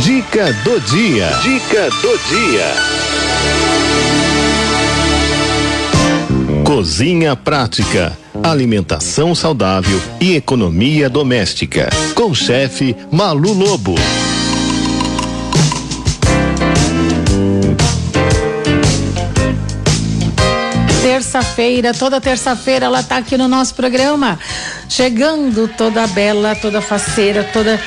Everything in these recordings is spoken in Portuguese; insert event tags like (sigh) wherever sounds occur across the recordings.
Dica do dia. Dica do dia. Cozinha prática, alimentação saudável e economia doméstica. Com o chefe Malu Lobo. terça-feira, toda terça-feira ela está aqui no nosso programa, chegando toda bela, toda faceira, toda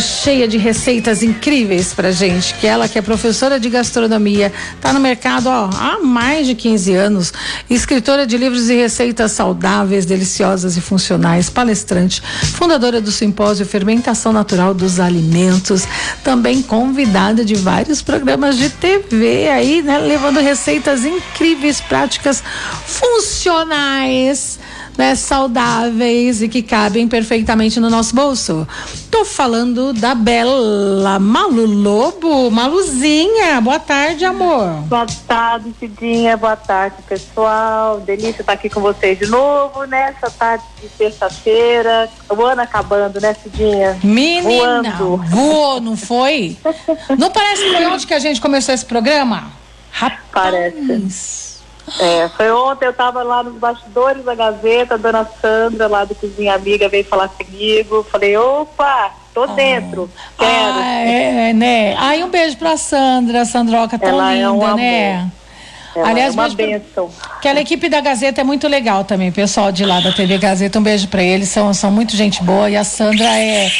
cheia de receitas incríveis pra gente, que ela que é professora de gastronomia, está no mercado ó, há mais de 15 anos, escritora de livros e receitas saudáveis, deliciosas e funcionais, palestrante, fundadora do simpósio Fermentação Natural dos Alimentos, também convidada de vários programas de TV aí, né, levando receitas incríveis, práticas funcionais, né, saudáveis e que cabem perfeitamente no nosso bolso. Tô falando da bela Malu Lobo, Maluzinha. Boa tarde, amor. Boa tarde, Cidinha. Boa tarde, pessoal. Delícia estar aqui com vocês de novo nessa tarde de terça-feira. O ano acabando, né, Cidinha? Menina, Voando. voou, não foi? não parece que foi onde que a gente começou esse programa? Rapaz. Parece. É, foi ontem, eu estava lá nos bastidores da Gazeta, a dona Sandra, lá do Cozinha Amiga, veio falar comigo. Falei, opa, tô ah. dentro, quero. Ah, é, é, né? Aí um beijo pra Sandra, Sandroca tão Ela linda, é um né? Ela Aliás, é uma bênção. Aquela equipe da Gazeta é muito legal também, pessoal de lá da TV Gazeta, um beijo para eles, são, são muito gente boa e a Sandra é,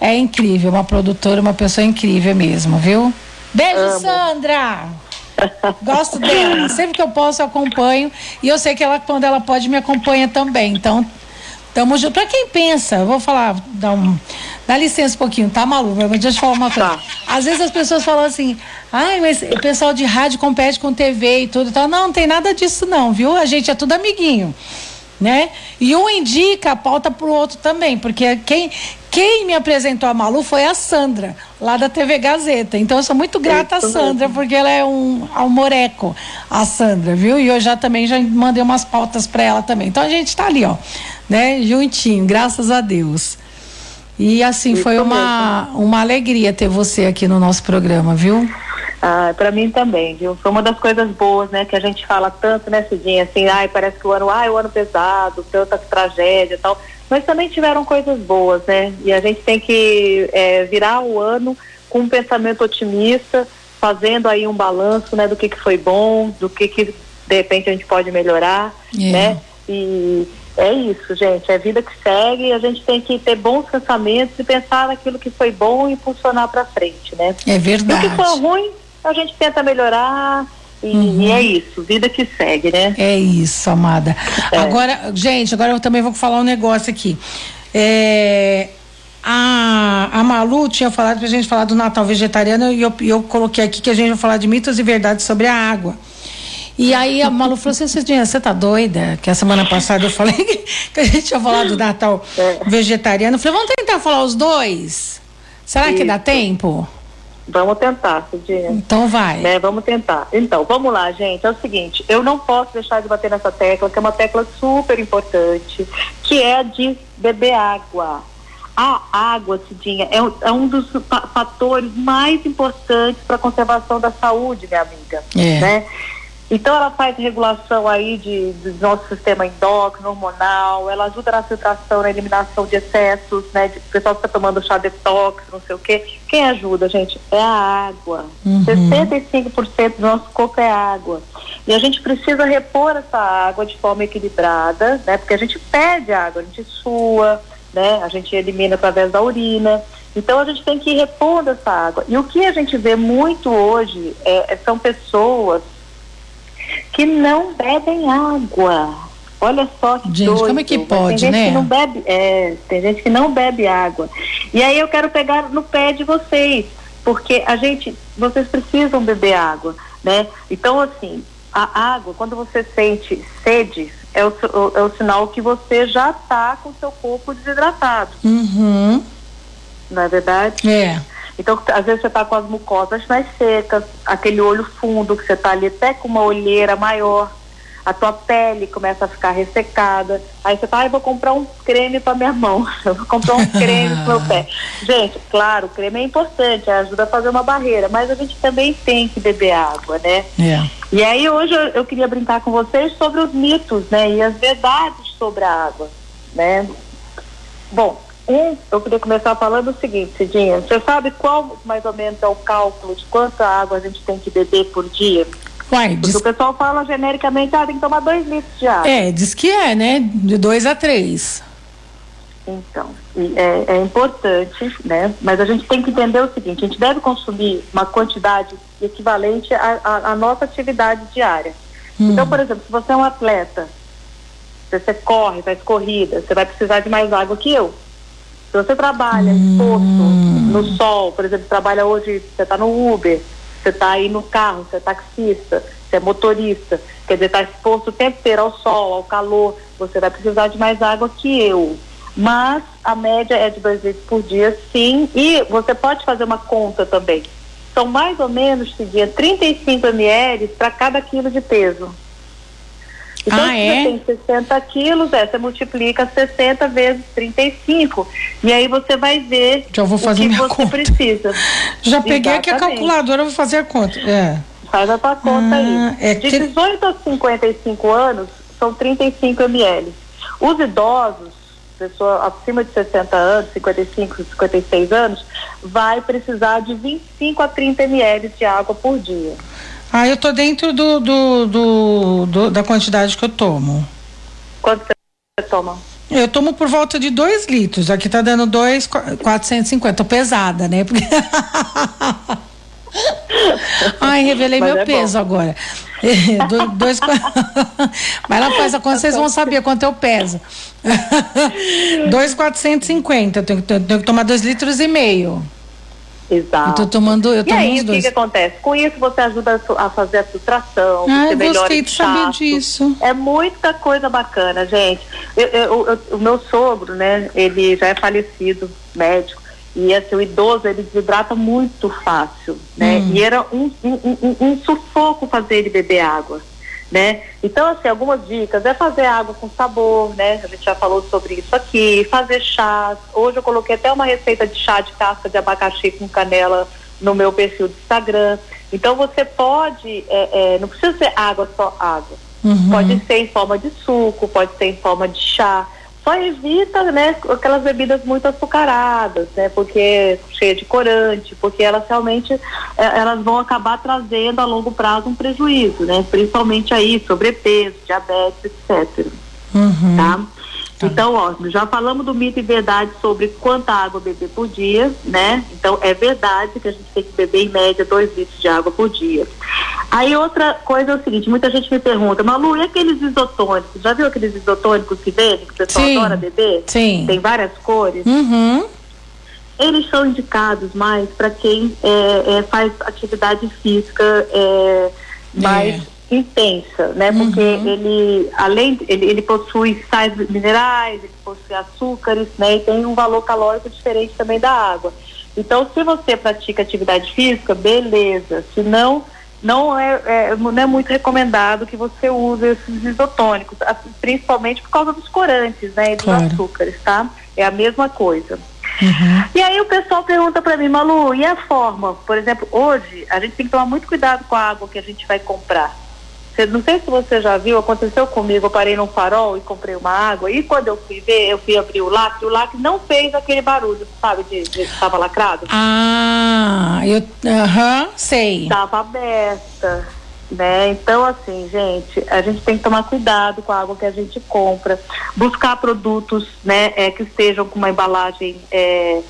é incrível, uma produtora, uma pessoa incrível mesmo, viu? Beijo, Amo. Sandra! Gosto dela. Sempre que eu posso, eu acompanho. E eu sei que ela, quando ela pode, me acompanha também. Então, tamo junto. Pra quem pensa, vou falar, dá, um, dá licença um pouquinho, tá, Malu? Mas deixa eu te falar uma coisa. Tá. Às vezes as pessoas falam assim, ai, mas o pessoal de rádio compete com TV e tudo. Então, não, não tem nada disso, não, viu? A gente é tudo amiguinho né? E um indica a pauta pro outro também, porque quem, quem me apresentou a Malu foi a Sandra, lá da TV Gazeta. Então eu sou muito grata a Sandra, porque ela é um almoreco, a Sandra, viu? E eu já também já mandei umas pautas para ela também. Então a gente está ali, ó, né? Juntinho, graças a Deus. E assim, foi uma, uma alegria ter você aqui no nosso programa, viu? Ah, para mim também, viu? Foi uma das coisas boas, né, que a gente fala tanto, né, Cidinha, assim, ai, parece que o ano, ai, o ano pesado, tanta tragédia e tal, mas também tiveram coisas boas, né? E a gente tem que é, virar o ano com um pensamento otimista, fazendo aí um balanço, né, do que que foi bom, do que que de repente a gente pode melhorar, é. né? E é isso, gente. É vida que segue. A gente tem que ter bons pensamentos e pensar naquilo que foi bom e funcionar para frente, né? É verdade. E o que for ruim, a gente tenta melhorar. E, uhum. e, é isso, vida que segue, né? É isso, amada. É. Agora, gente, agora eu também vou falar um negócio aqui. É, a, a Malu tinha falado pra gente falar do Natal vegetariano e eu, eu coloquei aqui que a gente vai falar de mitos e verdades sobre a água. E aí a Malu falou assim, você tá doida? Que a semana passada eu falei (laughs) que a gente ia falar do Natal é. vegetariano. Eu falei, vamos tentar falar os dois? Será Isso. que dá tempo? Vamos tentar, Cidinha. Então vai. Né, vamos tentar. Então, vamos lá, gente. É o seguinte, eu não posso deixar de bater nessa tecla, que é uma tecla super importante, que é a de beber água. A água, Cidinha, é um, é um dos fatores mais importantes para a conservação da saúde, minha amiga. É. Né? Então ela faz regulação aí de, do nosso sistema endócrino, hormonal, ela ajuda na filtração, na eliminação de excessos, né? De, o pessoal está tomando chá detox, não sei o quê. Quem ajuda, gente? É a água. Uhum. 65% do nosso corpo é água. E a gente precisa repor essa água de forma equilibrada, né? Porque a gente perde água, a gente sua, né? A gente elimina através da urina. Então a gente tem que ir repondo essa água. E o que a gente vê muito hoje é, são pessoas que não bebem água. Olha só que Gente, doido. como é que pode, tem né? Gente que não bebe, é, tem gente que não bebe água. E aí eu quero pegar no pé de vocês, porque a gente, vocês precisam beber água, né? Então assim, a água, quando você sente sede, é o, é o sinal que você já está com o seu corpo desidratado. Uhum. Não é verdade? É. Então, às vezes você está com as mucosas mais secas, aquele olho fundo, que você está ali até com uma olheira maior. a tua pele começa a ficar ressecada. Aí você fala, ah, eu vou comprar um creme para minha mão, (laughs) eu vou comprar um creme para meu pé. (laughs) Gente, claro, o creme é importante, ajuda a fazer uma barreira, mas a gente também tem que beber água, né? É. E aí hoje eu, eu queria brincar com vocês sobre os mitos, né? E as verdades sobre a água, né? Bom, um, eu queria começar falando o seguinte, Cidinha, você sabe qual mais ou menos é o cálculo de quanta água a gente tem que beber por dia? Uai, Porque diz, o pessoal fala genericamente, ah, tem que tomar dois litros de água. é, diz que é, né? De dois a três. Então, é, é importante, né? Mas a gente tem que entender o seguinte, a gente deve consumir uma quantidade equivalente à, nossa atividade diária. Então, por exemplo, se você é um atleta, você corre, faz corrida, você vai precisar de mais água que eu. Se você trabalha exposto no sol, por exemplo, trabalha hoje, você está no Uber, você está aí no carro, você é taxista, você é motorista, quer dizer, está exposto o tempo inteiro ao sol, ao calor, você vai precisar de mais água que eu. Mas a média é de dois litros por dia, sim, e você pode fazer uma conta também. São mais ou menos, Cidinha, 35 ml para cada quilo de peso. Então, Ah, se é? você tem 60 quilos, é, você multiplica 60 vezes 35. E aí você vai ver Já vou fazer o que minha você conta. precisa. (laughs) Já peguei aqui a Exatamente. calculadora, vou fazer a conta. É. Faz a tua conta Ah, aí. é De que- 18 a 55 anos, são 35 ml. Os idosos, pessoa acima de 60 anos, 55, 56 anos, vai precisar de 25 a 30 ml de água por dia. Ah, eu tô dentro do, do, do- do- da quantidade que eu tomo. Quanto você toma? Eu tomo por volta de 2 litros. Aqui tá dando 2,450. Tô pesada, né? Porque... (laughs) Ai, revelei Mas meu é bom. peso agora. É, (laughs) do- dois... Mas (laughs) ela faz a conta, vocês vão saber quanto eu peso. 2,450. Eu tenho, que- tenho que tomar 2 litros e meio. Exato. Eu tô tomando, eu E aí, o que, que acontece? Com isso, você ajuda a, a fazer a filtração, Ah, você eu melhora gostei de saber disso. É muita coisa bacana, gente. Eu- eu- eu- o meu sogro, né, ele já é falecido, médico, e assim, o idoso, ele desidrata muito fácil, né? Hum. E era um, um- um- um sufoco fazer ele beber água. Né? Então, assim, algumas dicas é fazer água com sabor, né? A gente já falou sobre isso aqui, fazer chás. Hoje eu coloquei até uma receita de chá de casca de abacaxi com canela no meu perfil do Instagram. Então você pode, é, é, não precisa ser água só água. Uhum. Pode ser em forma de suco, pode ser em forma de chá. Só evita, né, aquelas bebidas muito açucaradas, né, porque cheia de corante, porque elas realmente eh, elas vão acabar trazendo a longo prazo um prejuízo, né, principalmente aí sobrepeso, diabetes, etc. Uhum. Tá? Então, ó, já falamos do mito e verdade sobre quanta água beber por dia, né? Então, é verdade que a gente tem que beber em média 2 litros de água por dia. Aí, outra coisa é o seguinte: muita gente me pergunta, Malu, e aqueles isotônicos? Já viu aqueles isotônicos que vendem, que o pessoal Sim. adora beber? Sim. Tem várias cores. Uhum. Eles são indicados mais para quem é, é, faz atividade física é, mais intensa, né? Porque ele, além, ele, ele possui sais minerais, ele possui açúcares, né? E tem um valor calórico diferente também da água. Então, se você pratica atividade física, beleza. Se não, não é, é- não é muito recomendado que você use esses isotônicos, principalmente por causa dos corantes, né? E dos Claro. açúcares, tá? É a mesma coisa. E aí o pessoal pergunta para mim, Malu, e a forma? Por exemplo, hoje a gente tem que tomar muito cuidado com a água que a gente vai comprar. Você- não sei se você já viu, aconteceu comigo, eu parei num farol e comprei uma água, e quando eu fui ver, eu fui abrir o lacre, o lacre não fez aquele barulho, sabe, de de- estava lacrado? Ah, eu. Aham, sei. Estava aberta, né? Então, assim, gente, a gente tem que tomar cuidado com a água que a gente compra, buscar produtos, né, é, que estejam com uma embalagem é,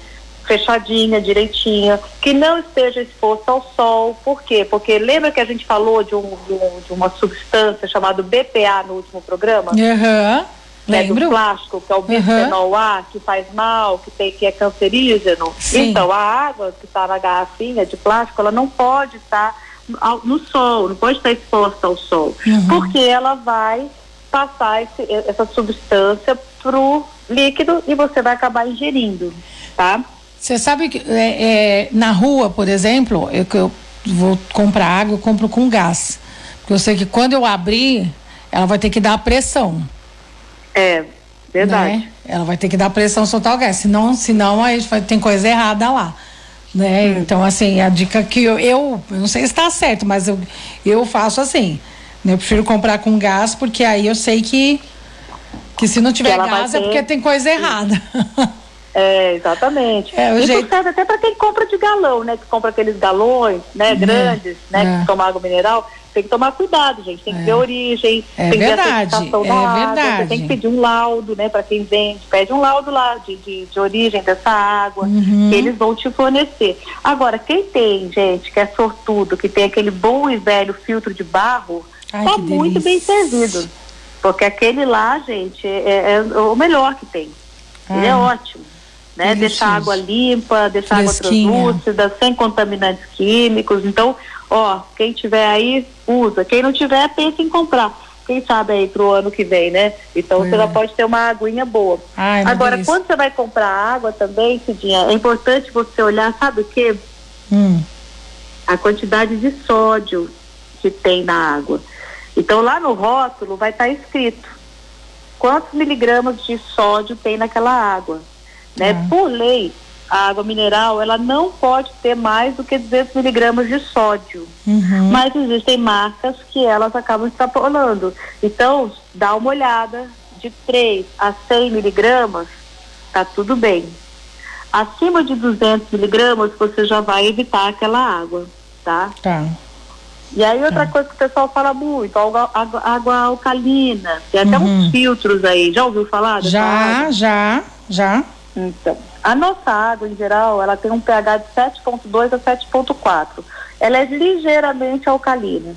fechadinha, direitinha, que não esteja exposto ao sol. Por quê? Porque lembra que a gente falou de, um- de um- uma substância chamada BPA no último programa? Aham. né, do Lembro? plástico, que é o bisfenol A, que faz mal, que, tem, que é cancerígeno. Sim. Então, a água que está na garrafinha de plástico, ela não pode estar ao- no sol, não pode estar exposta ao sol, Uhum. porque ela vai passar esse- essa substância pro líquido e você vai acabar ingerindo, tá? Você sabe que é, é, na rua, por exemplo, eu, que eu vou comprar água, eu compro com gás. Porque eu sei que quando eu abrir, ela vai ter que dar a pressão. É, verdade. Né? Ela vai ter que dar pressão soltar o gás, senão, senão aí vai, tem coisa errada lá. Né? Hum. Então, assim, a dica que eu, eu, eu não sei se está certo, mas eu, eu faço assim. Né? Eu prefiro comprar com gás, porque aí eu sei que, que se não tiver gás é porque tem coisa errada. (laughs) É, exatamente. É, Isso jeito... serve até para quem compra de galão, né? Que compra aqueles galões, né? É, grandes, né? É. Que toma água mineral. Tem que tomar cuidado, gente. Tem que ver a origem, é tem verdade, que ver a da é água. Verdade. Você tem que pedir um laudo, né? Para quem vende. Pede um laudo lá de, de, de origem dessa água, uhum. que eles vão te fornecer. Agora, quem tem, gente, que é sortudo, que tem aquele bom e velho filtro de barro, Ai, tá muito bem servido. Porque aquele lá, gente, é, é o melhor que tem. Ele é ótimo né? Deixar a água limpa, deixar a água translúcida, sem contaminantes químicos. Então, ó, quem tiver aí, usa. Quem não tiver, pense em comprar. Quem sabe aí pro ano que vem, né? Então você já é. pode ter uma aguinha boa. Ai, Agora, quando você vai comprar água também, Cidinha, é importante você olhar, sabe o quê? Hum. A quantidade de sódio que tem na água. Então lá no rótulo vai estar tá escrito quantos miligramas de sódio tem naquela água. Né? Uhum. Por lei, a água mineral ela não pode ter mais do que 200 miligramas de sódio. Uhum. Mas existem marcas que elas acabam extrapolando. Então, dá uma olhada de 3 a 100 miligramas, tá tudo bem. Acima de 200 miligramas, você já vai evitar aquela água, tá? Tá. E aí outra tá. coisa que o pessoal fala muito, água, água, água alcalina, tem até uhum. uns filtros aí, já ouviu falar? Já, água? já, já. Então, a nossa água, em geral, ela tem um pH de 7,2 a 7,4. Ela é ligeiramente alcalina.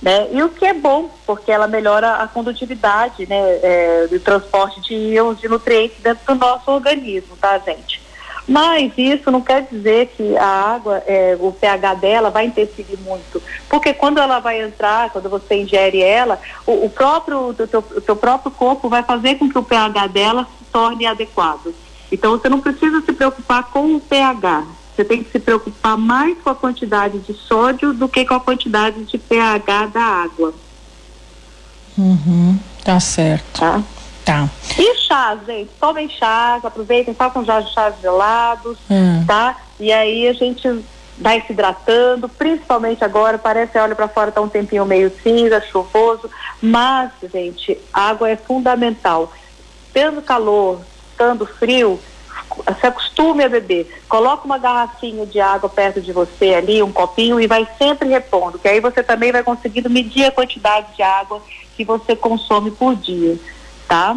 Né? E o que é bom, porque ela melhora a condutividade né, é, do transporte de íons de nutrientes dentro do nosso organismo, tá, gente? Mas isso não quer dizer que a água, é, o pH dela vai interferir muito. Porque quando ela vai entrar, quando você ingere ela, o, o próprio, o teu, o teu próprio corpo vai fazer com que o pH dela se torne adequado. Então você não precisa se preocupar com o pH. Você tem que se preocupar mais com a quantidade de sódio do que com a quantidade de pH da água. Uhum, tá certo. Tá? Tá. E chás, gente? Tomem chás, aproveitem, façam já chás gelados, hum. tá? E aí a gente vai se hidratando, principalmente agora, parece, olha para fora, tá um tempinho meio cinza, chuvoso, mas, gente, água é fundamental. Tendo calor, estando frio, se acostume a beber. Coloca uma garrafinha de água perto de você ali, um copinho, e vai sempre repondo, que aí você também vai conseguindo medir a quantidade de água que você consome por dia, tá?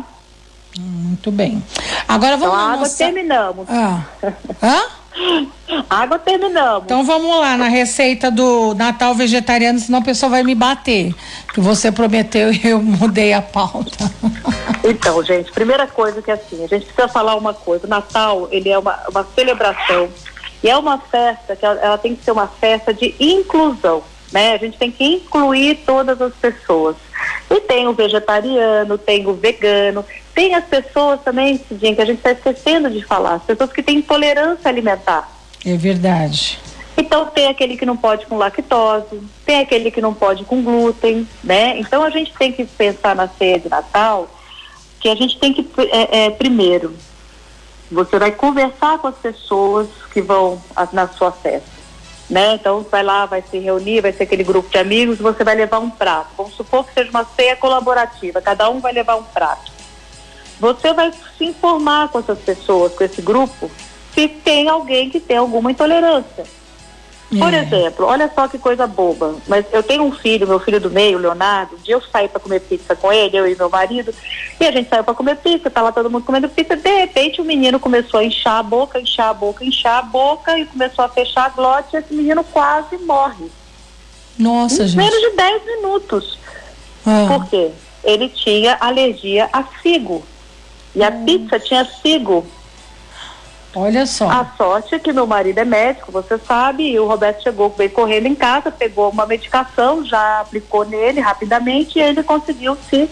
Muito bem. Agora vamos então, lá. água nossa... terminamos. Ah. (laughs) Hã? Água terminamos. Então vamos lá na receita do Natal vegetariano, senão o pessoal vai me bater. Que você prometeu e eu (laughs) mudei a pauta. Então, gente, primeira coisa que é assim, a gente precisa falar uma coisa. O Natal, ele é uma, uma celebração e é uma festa que ela, ela tem que ser uma festa de inclusão, né? A gente tem que incluir todas as pessoas. E tem o vegetariano, tem o vegano, tem as pessoas também, Cidinha, que a gente está esquecendo de falar, as pessoas que têm intolerância alimentar. É verdade. Então tem aquele que não pode com lactose, tem aquele que não pode com glúten, né? Então a gente tem que pensar na ceia de Natal que a gente tem que é, é, primeiro você vai conversar com as pessoas que vão na sua festa, né? Então vai lá, vai se reunir, vai ser aquele grupo de amigos, você vai levar um prato. Vamos supor que seja uma ceia colaborativa, cada um vai levar um prato. Você vai se informar com essas pessoas, com esse grupo, se tem alguém que tem alguma intolerância. Por é. exemplo, olha só que coisa boba, mas eu tenho um filho, meu filho do meio, Leonardo, um dia eu saí para comer pizza com ele, eu e meu marido, e a gente saiu para comer pizza, tá lá todo mundo comendo pizza, de repente o menino começou a inchar a boca, inchar a boca, inchar a boca e começou a fechar a glote e esse menino quase morre. Nossa, em gente. menos de 10 minutos. Ah. Por quê? Ele tinha alergia a figo. E a pizza tinha figo. Olha só. A sorte é que meu marido é médico, você sabe, e o Roberto chegou, veio correndo em casa, pegou uma medicação, já aplicou nele rapidamente e ele conseguiu se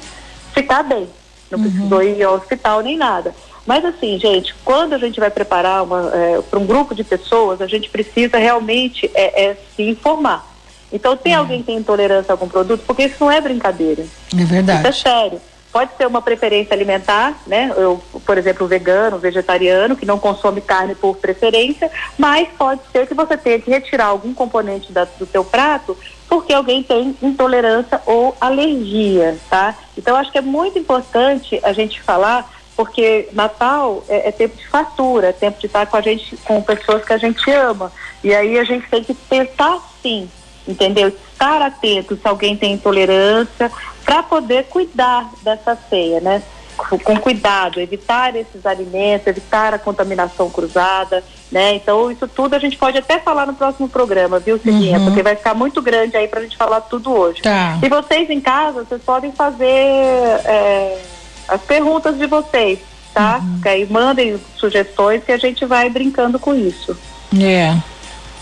ficar bem. Não uhum. precisou ir ao hospital nem nada. Mas assim, gente, quando a gente vai preparar é, para um grupo de pessoas, a gente precisa realmente é, é, se informar. Então, tem é. alguém que tem intolerância a algum produto? Porque isso não é brincadeira. É verdade. Isso é sério. Pode ser uma preferência alimentar, né? Eu, por exemplo, vegano, vegetariano, que não consome carne por preferência, mas pode ser que você tenha que retirar algum componente da, do seu prato porque alguém tem intolerância ou alergia, tá? Então, acho que é muito importante a gente falar porque Natal é, é, tempo de fartura, é tempo de estar com a gente, com pessoas que a gente ama. E aí a gente tem que pensar sim, entendeu? Estar atento se alguém tem intolerância, para poder cuidar dessa ceia, né? Com cuidado, evitar esses alimentos, evitar a contaminação cruzada, né? Então, isso tudo a gente pode até falar no próximo programa, viu, Cidinha? Uhum. Porque vai ficar muito grande aí para a gente falar tudo hoje. Tá. E vocês em casa, vocês podem fazer é, as perguntas de vocês, tá? Uhum. Aí mandem sugestões que a gente vai brincando com isso. É,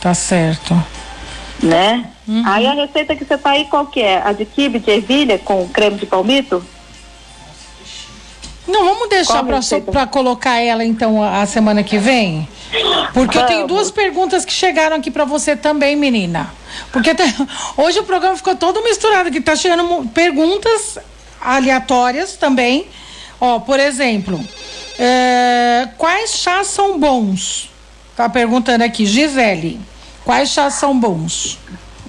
tá certo. Né? Uhum. Aí a receita que você tá aí, qual que é? A de quibe de ervilha com creme de palmito? Não, vamos deixar para colocar ela então a semana que vem? Porque vamos. eu tenho duas perguntas que chegaram aqui para você também, menina. Porque tá, (laughs) hoje o programa ficou todo misturado, que tá chegando perguntas aleatórias também. Ó, por exemplo, é, quais chás são bons? Tá perguntando aqui, Gisele. Quais chás são bons?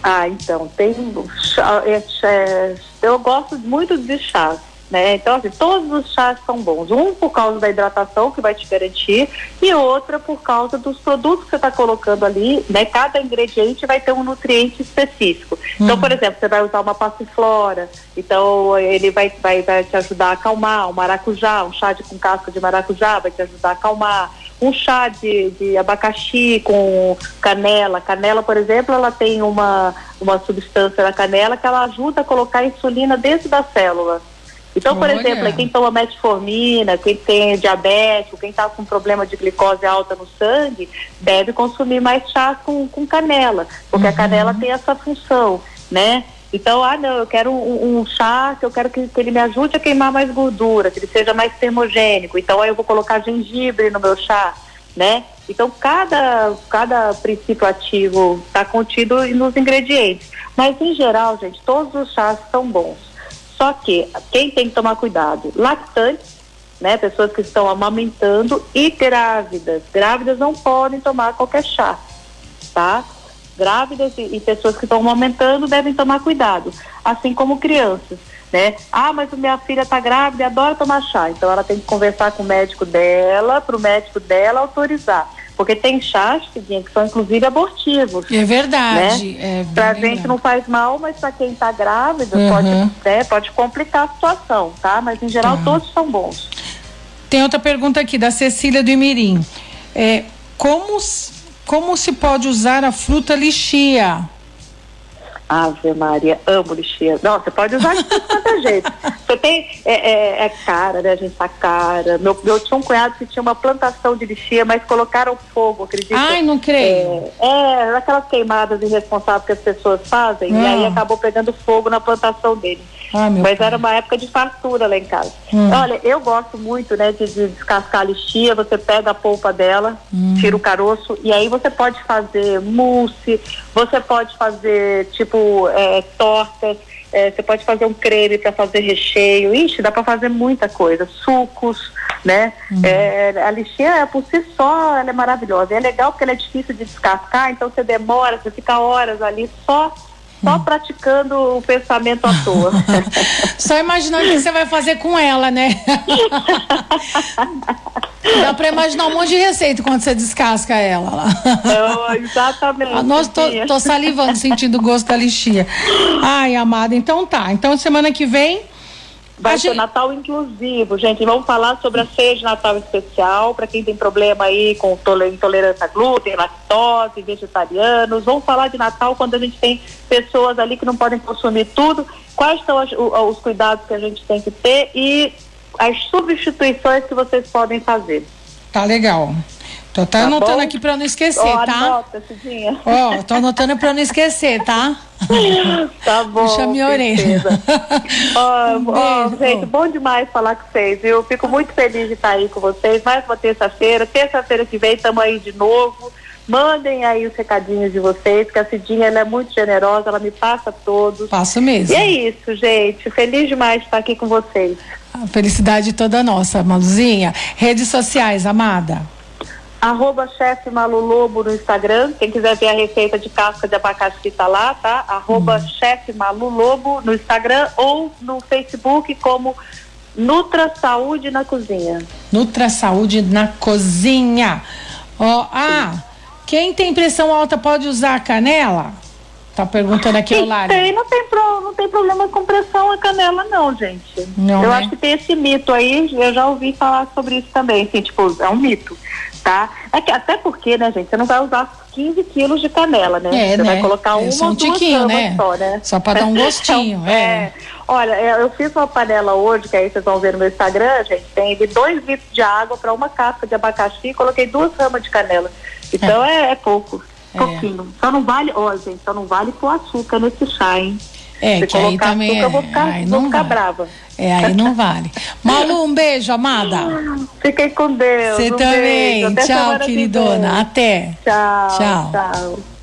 Ah, então, tem. É, eu gosto muito de chás. Né? Então, assim, todos os chás são bons. Um por causa da hidratação, que vai te garantir, e outra por causa dos produtos que você está colocando ali, né? Cada ingrediente vai ter um nutriente específico. Então, uhum. Então, por exemplo, você vai usar uma passiflora, então ele vai, vai, vai te ajudar a acalmar, um maracujá, um chá de, com casca de maracujá vai te ajudar a acalmar um chá de, de abacaxi com canela. Canela, por exemplo, ela tem uma, uma substância na canela que ela ajuda a colocar insulina dentro da célula. Então, por Olha. exemplo, quem toma metformina, quem tem diabetes, quem está com problema de glicose alta no sangue, deve consumir mais chá com, com canela, porque uhum. a canela tem essa função, né? Então, ah, não, eu quero um, um chá que eu quero que, que, ele me ajude a queimar mais gordura, que ele seja mais termogênico. Então, aí eu vou colocar gengibre no meu chá, né? Então, cada, cada princípio ativo está contido nos ingredientes. Mas, em geral, gente, todos os chás são bons. Só que quem tem que tomar cuidado? Lactantes, né? Pessoas que estão amamentando e grávidas. Grávidas não podem tomar qualquer chá, tá? Grávidas e, e pessoas que estão amamentando devem tomar cuidado, assim como crianças. Né? Ah, mas minha filha está grávida e adora tomar chá. Então ela tem que conversar com o médico dela, para o médico dela autorizar. Porque tem chás, que são inclusive abortivos. É verdade. Né? É pra gente não faz mal, mas para quem está grávida uhum. pode, né, pode complicar a situação, tá? Mas em geral uhum. todos são bons. Tem outra pergunta aqui da Cecília do Imirim. É, como, como se pode usar a fruta lixia? Ave Maria, amo lixia. Não, você pode usar de todo (laughs) jeito. Você tem, é, é, é, cara, né? A gente tá cara. Meu, meu tinha um cunhado que tinha uma plantação de lixia, mas colocaram fogo, acredita? Ai, não creio. É, é aquelas queimadas irresponsáveis que as pessoas fazem, e aí ah. acabou pegando fogo na plantação dele. Ah, Mas pai. era uma época de fartura lá em casa. Hum. Olha, eu gosto muito, né, de, de, descascar a lixia, você pega a polpa dela, hum. tira o caroço, e aí você pode fazer mousse, você pode fazer, tipo, é, tortas, é, você pode fazer um creme para fazer recheio, ixi, dá para fazer muita coisa, sucos, né? Hum. É, a lixia por si só ela é maravilhosa. E é legal porque ela é difícil de descascar, então você demora, você fica horas ali só só praticando o pensamento à toa. (laughs) só imaginando o que você vai fazer com ela, né? (laughs) Dá para imaginar um monte de receita quando você descasca ela lá. Exatamente. Ah, nossa, tô, tô salivando sentindo o gosto da lixia. Ai, amada, então tá. Então semana que vem Vai ser gente... Natal inclusivo, gente. Vamos falar sobre a ceia de Natal especial para quem tem problema aí com intolerância a glúten, lactose, vegetarianos. Vamos falar de Natal quando a gente tem pessoas ali que não podem consumir tudo. Quais são os, os cuidados que a gente tem que ter e as substituições que vocês podem fazer. Tá legal. Tô até tá anotando bom? aqui para não esquecer, oh, tá? Anota, Ó, oh, tô anotando para não esquecer, tá? (laughs) Tá bom. Puxa minha orelha. (laughs) Ó, oh, gente, bom demais falar com vocês, viu? Fico muito feliz de estar aí com vocês. Mais uma terça-feira. Terça-feira que vem estamos aí de novo Mandem aí os recadinhos de vocês, que a Cidinha ela é muito generosa, ela me passa todos. Passo mesmo. E é isso, gente. Feliz demais de estar aqui com vocês. A felicidade toda nossa, Maluzinha. Redes sociais, amada. Arroba chefe Malu Lobo no Instagram. Quem quiser ver a receita de casca de abacaxi tá lá, tá? Arroba hum. chefe Malu Lobo no Instagram ou no Facebook como Nutra Saúde na Cozinha. Nutra Saúde na Cozinha. Ó, oh, ah, quem tem pressão alta pode usar canela? Tá perguntando aqui o Lari. Tem, não tem, pro, não tem problema com pressão a canela, não, gente. Não, eu né? acho que tem esse mito aí, eu já ouvi falar sobre isso também, assim, tipo, é um mito, tá? É que, até porque, né, gente, você não vai usar 15 quilos de canela, né? É, você né? vai colocar uma é um tiquinho, né? só, né? Só para dar um (laughs) gostinho, é. é. Olha, é, eu fiz uma panela hoje, que aí vocês vão ver no meu Instagram, gente, tem de 2 litros de água para uma casca de abacaxi e coloquei duas ramas de canela. Então é, é pouco. É. pouquinho. Só não vale, ó, gente, só não vale pôr açúcar nesse chá, hein? É, Se que aí também açúcar, é, eu vou ficar, aí vou não ficar vale. brava. É, aí não vale. Malu, um beijo, amada. (laughs) Fiquei com Deus. Você um também. Tchau, queridona. Até. Tchau. Tchau. Tchau.